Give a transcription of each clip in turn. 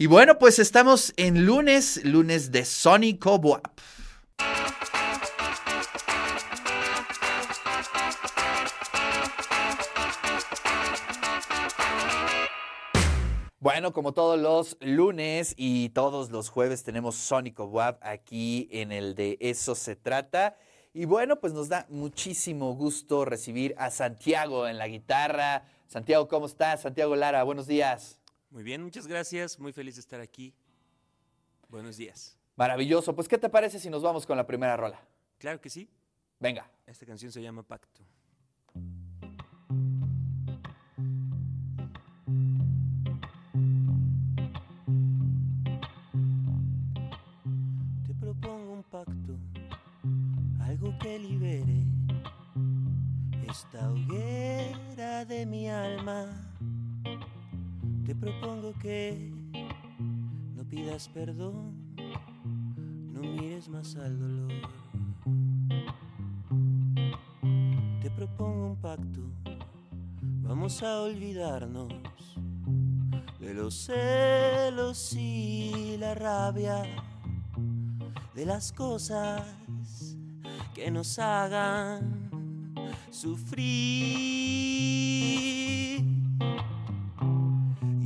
Y bueno, pues estamos en lunes, lunes de Sónico Boap. Bueno, como todos los lunes y todos los jueves tenemos Sónico Web aquí en el de Eso se trata. Y bueno, pues nos da muchísimo gusto recibir a Santiago en la guitarra. Santiago, ¿cómo estás? Santiago Lara, buenos días. Muy bien, muchas gracias. Muy feliz de estar aquí. Buenos días. Maravilloso. Pues, ¿qué te parece si nos vamos con la primera rola? Claro que sí. Venga. Esta canción se llama Pacto. Te propongo un pacto, algo que libere esta hoguera de mi alma. Te propongo que no pidas perdón, no mires más al dolor. Te propongo un pacto, vamos a olvidarnos de los celos y la rabia, de las cosas que nos hagan sufrir.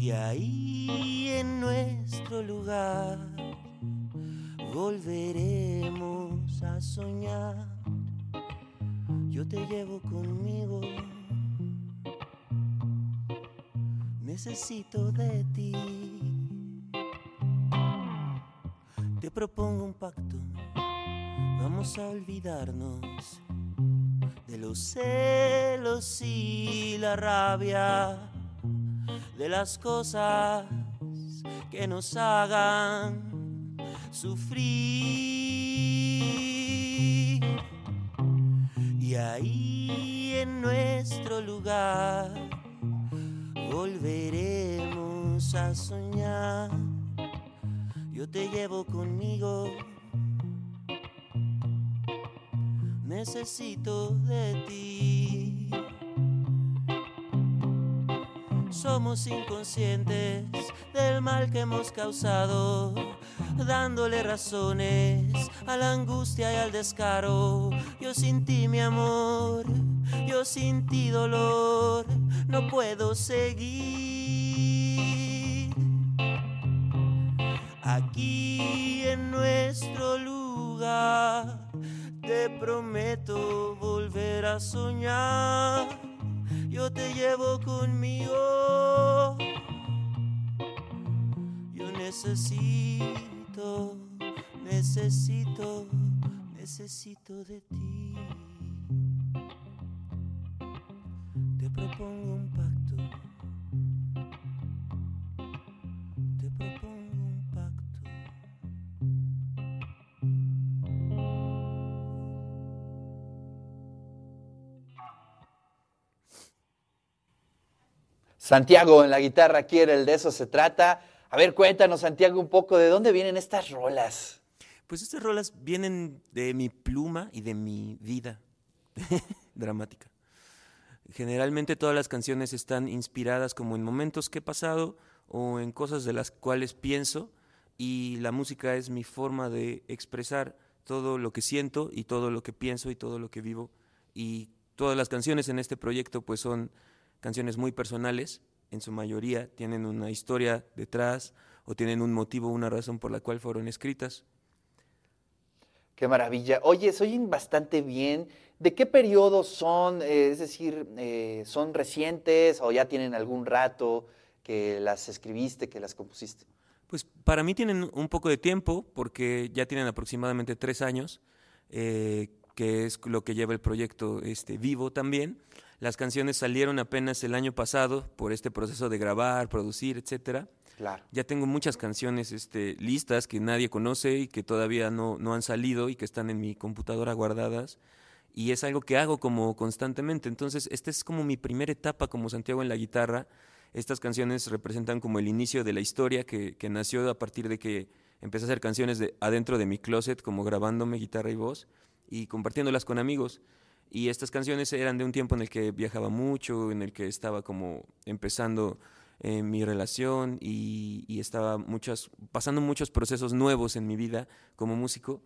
Y ahí en nuestro lugar volveremos a soñar. Yo te llevo conmigo. Necesito de ti. Te propongo un pacto. Vamos a olvidarnos de los celos y la rabia, de las cosas que nos hagan sufrir. Y ahí en nuestro lugar volveremos a soñar. Yo te llevo conmigo. Necesito de ti. Somos inconscientes del mal que hemos causado, dándole razones a la angustia y al descaro. Yo sin ti, mi amor, yo sin ti, dolor, no puedo seguir. Aquí en nuestro lugar, te prometo volver a soñar necesito, necesito, necesito de ti. Te propongo un pacto. Te propongo un pacto. Santiago en la guitarra quiere el de eso se trata. A ver, cuéntanos, Santiago, un poco de dónde vienen estas rolas. Pues estas rolas vienen de mi pluma y de mi vida dramática. Generalmente todas las canciones están inspiradas como en momentos que he pasado o en cosas de las cuales pienso y la música es mi forma de expresar todo lo que siento y todo lo que pienso y todo lo que vivo y todas las canciones en este proyecto pues son canciones muy personales, en su mayoría tienen una historia detrás o tienen un motivo, una razón por la cual fueron escritas. Qué maravilla. Oye, se oyen bastante bien. ¿De qué periodo son? Eh, es decir, eh, ¿son recientes o ya tienen algún rato que las escribiste, que las compusiste? Pues para mí tienen un poco de tiempo porque ya tienen aproximadamente tres años, eh, que es lo que lleva el proyecto este, vivo también. Las canciones salieron apenas el año pasado por este proceso de grabar, producir, etcétera. Claro. Ya tengo muchas canciones este, listas que nadie conoce y que todavía no, no han salido y que están en mi computadora guardadas. Y es algo que hago como constantemente. Entonces, esta es como mi primera etapa como Santiago en la guitarra. Estas canciones representan como el inicio de la historia que, que nació a partir de que empecé a hacer canciones de, adentro de mi closet, como grabándome guitarra y voz y compartiéndolas con amigos. Y estas canciones eran de un tiempo en el que viajaba mucho, en el que estaba como empezando en mi relación y, y estaba muchas, pasando muchos procesos nuevos en mi vida como músico.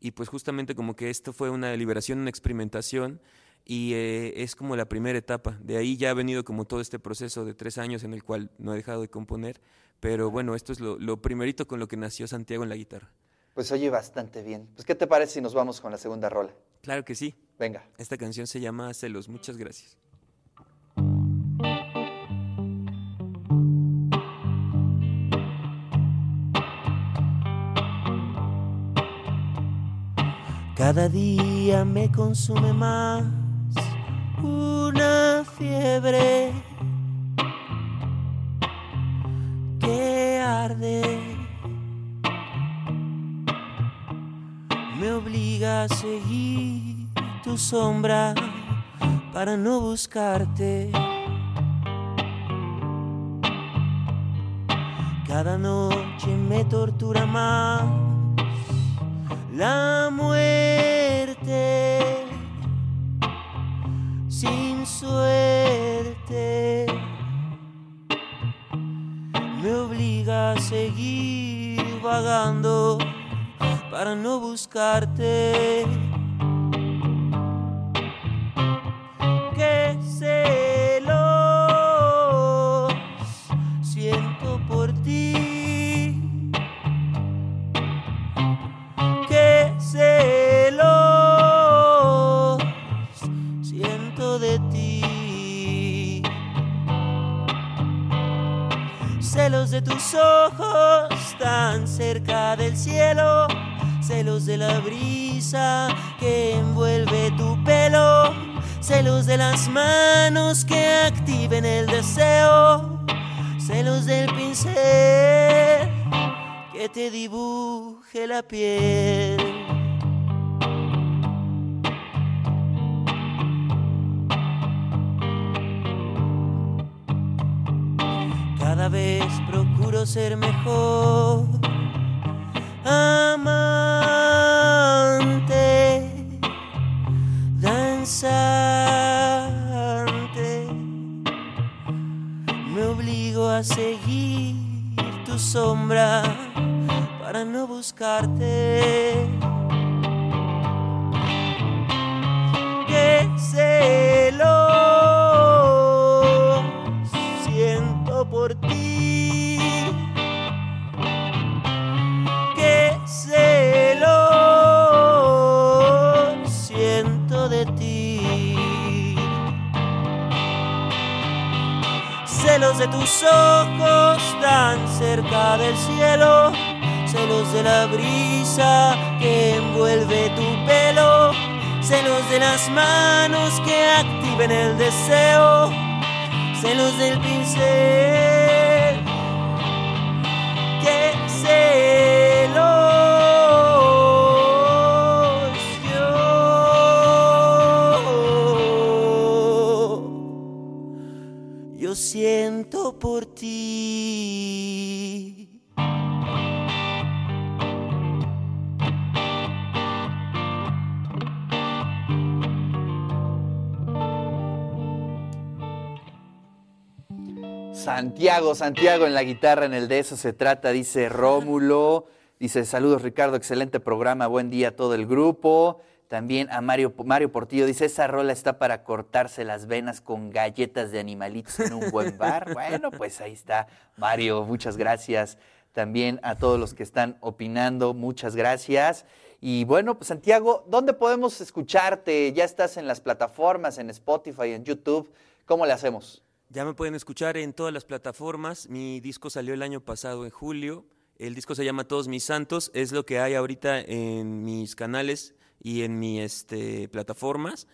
Y pues justamente como que esto fue una liberación, una experimentación y eh, es como la primera etapa. De ahí ya ha venido como todo este proceso de tres años en el cual no he dejado de componer, pero bueno, esto es lo, lo primerito con lo que nació Santiago en la guitarra. Pues oye bastante bien. Pues ¿qué te parece si nos vamos con la segunda rola? Claro que sí. Venga. Esta canción se llama Celos. Muchas gracias. Cada día me consume más una fiebre que arde. Obliga a seguir tu sombra para no buscarte. Cada noche me tortura más Celos de tus ojos tan cerca del cielo. Celos de la brisa que envuelve tu pelo. Celos de las manos que activen el deseo. Celos del pincel que te dibuje la piel. Vez procuro ser mejor. Amante, danzante, me obligo a seguir tu sombra para no buscarte. De ti. Celos de tus ojos tan cerca del cielo. Celos de la brisa que envuelve tu pelo. Celos de las manos que activen el deseo. Celos del pincel. Siento por ti. Santiago, Santiago en la guitarra, en el de eso se trata, dice Rómulo. Dice, saludos Ricardo, excelente programa, buen día a todo el grupo. También a Mario, Mario Portillo dice, esa rola está para cortarse las venas con galletas de animalitos en un buen bar. Bueno, pues ahí está, Mario, muchas gracias. También a todos los que están opinando, muchas gracias. Y bueno, pues Santiago, ¿dónde podemos escucharte? Ya estás en las plataformas, en Spotify, en YouTube. ¿Cómo le hacemos? Ya me pueden escuchar en todas las plataformas. Mi disco salió el año pasado en julio. El disco se llama Todos mis santos. Es lo que hay ahorita en mis canales y en mis este, plataformas.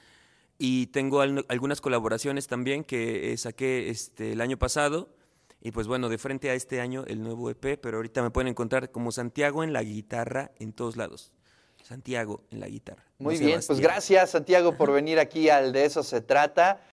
Y tengo al- algunas colaboraciones también que eh, saqué este, el año pasado. Y pues bueno, de frente a este año el nuevo EP, pero ahorita me pueden encontrar como Santiago en la guitarra en todos lados. Santiago en la guitarra. no Muy bien, pues Sebastián. gracias Santiago por venir aquí al De eso se trata.